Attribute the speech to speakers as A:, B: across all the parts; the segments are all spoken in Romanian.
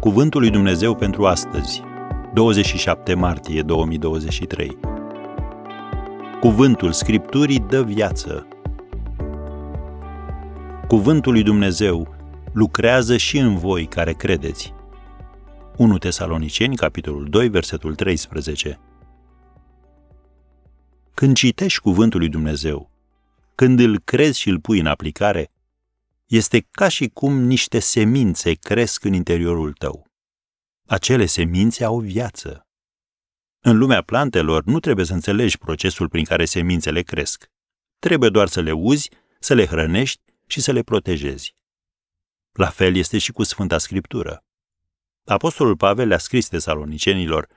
A: Cuvântul lui Dumnezeu pentru astăzi, 27 martie 2023. Cuvântul Scripturii dă viață. Cuvântul lui Dumnezeu lucrează și în voi care credeți. 1 Tesaloniceni, capitolul 2, versetul 13. Când citești cuvântul lui Dumnezeu, când îl crezi și îl pui în aplicare, este ca și cum niște semințe cresc în interiorul tău. Acele semințe au viață. În lumea plantelor nu trebuie să înțelegi procesul prin care semințele cresc. Trebuie doar să le uzi, să le hrănești și să le protejezi. La fel este și cu Sfânta Scriptură. Apostolul Pavel le-a scris tesalonicenilor,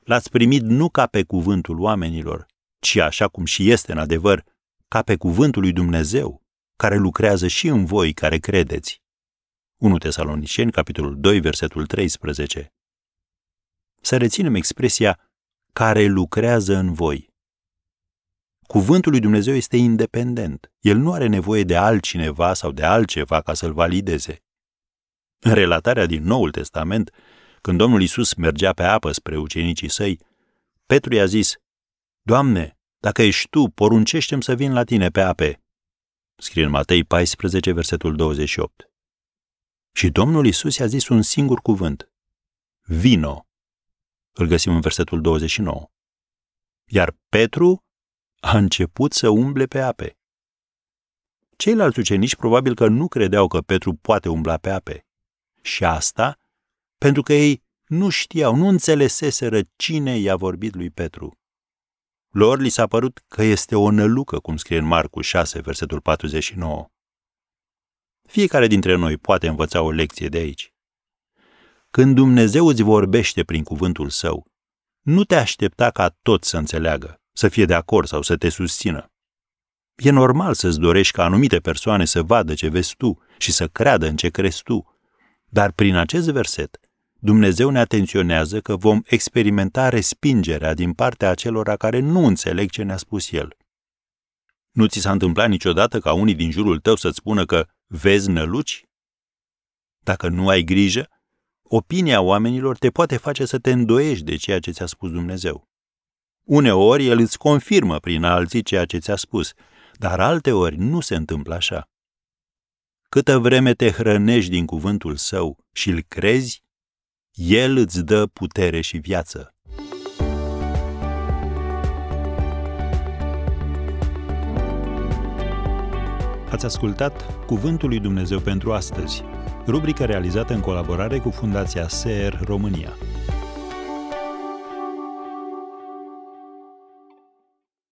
A: L-ați primit nu ca pe cuvântul oamenilor, ci așa cum și este în adevăr, ca pe cuvântul lui Dumnezeu, care lucrează și în voi care credeți. 1 Tesaloniceni, capitolul 2, versetul 13. Să reținem expresia care lucrează în voi. Cuvântul lui Dumnezeu este independent. El nu are nevoie de altcineva sau de altceva ca să-l valideze. În relatarea din Noul Testament, când Domnul Isus mergea pe apă spre ucenicii săi, Petru i-a zis, Doamne, dacă ești Tu, poruncește-mi să vin la Tine pe ape. Scrie în Matei 14, versetul 28. Și Domnul Isus i-a zis un singur cuvânt. Vino. Îl găsim în versetul 29. Iar Petru a început să umble pe ape. Ceilalți ucenici probabil că nu credeau că Petru poate umbla pe ape. Și asta pentru că ei nu știau, nu înțeleseseră cine i-a vorbit lui Petru. Lor li s-a părut că este o nălucă, cum scrie în Marcu 6, versetul 49. Fiecare dintre noi poate învăța o lecție de aici. Când Dumnezeu îți vorbește prin cuvântul său, nu te aștepta ca tot să înțeleagă, să fie de acord sau să te susțină. E normal să-ți dorești ca anumite persoane să vadă ce vezi tu și să creadă în ce crezi tu, dar prin acest verset Dumnezeu ne atenționează că vom experimenta respingerea din partea acelora care nu înțeleg ce ne-a spus El. Nu ți s-a întâmplat niciodată ca unii din jurul tău să-ți spună că vezi năluci? Dacă nu ai grijă, opinia oamenilor te poate face să te îndoiești de ceea ce ți-a spus Dumnezeu. Uneori el îți confirmă prin alții ceea ce ți-a spus, dar alteori nu se întâmplă așa. Câtă vreme te hrănești din cuvântul său și îl crezi, el îți dă putere și viață. Ați ascultat Cuvântul lui Dumnezeu pentru astăzi, rubrica realizată în colaborare cu Fundația SER România.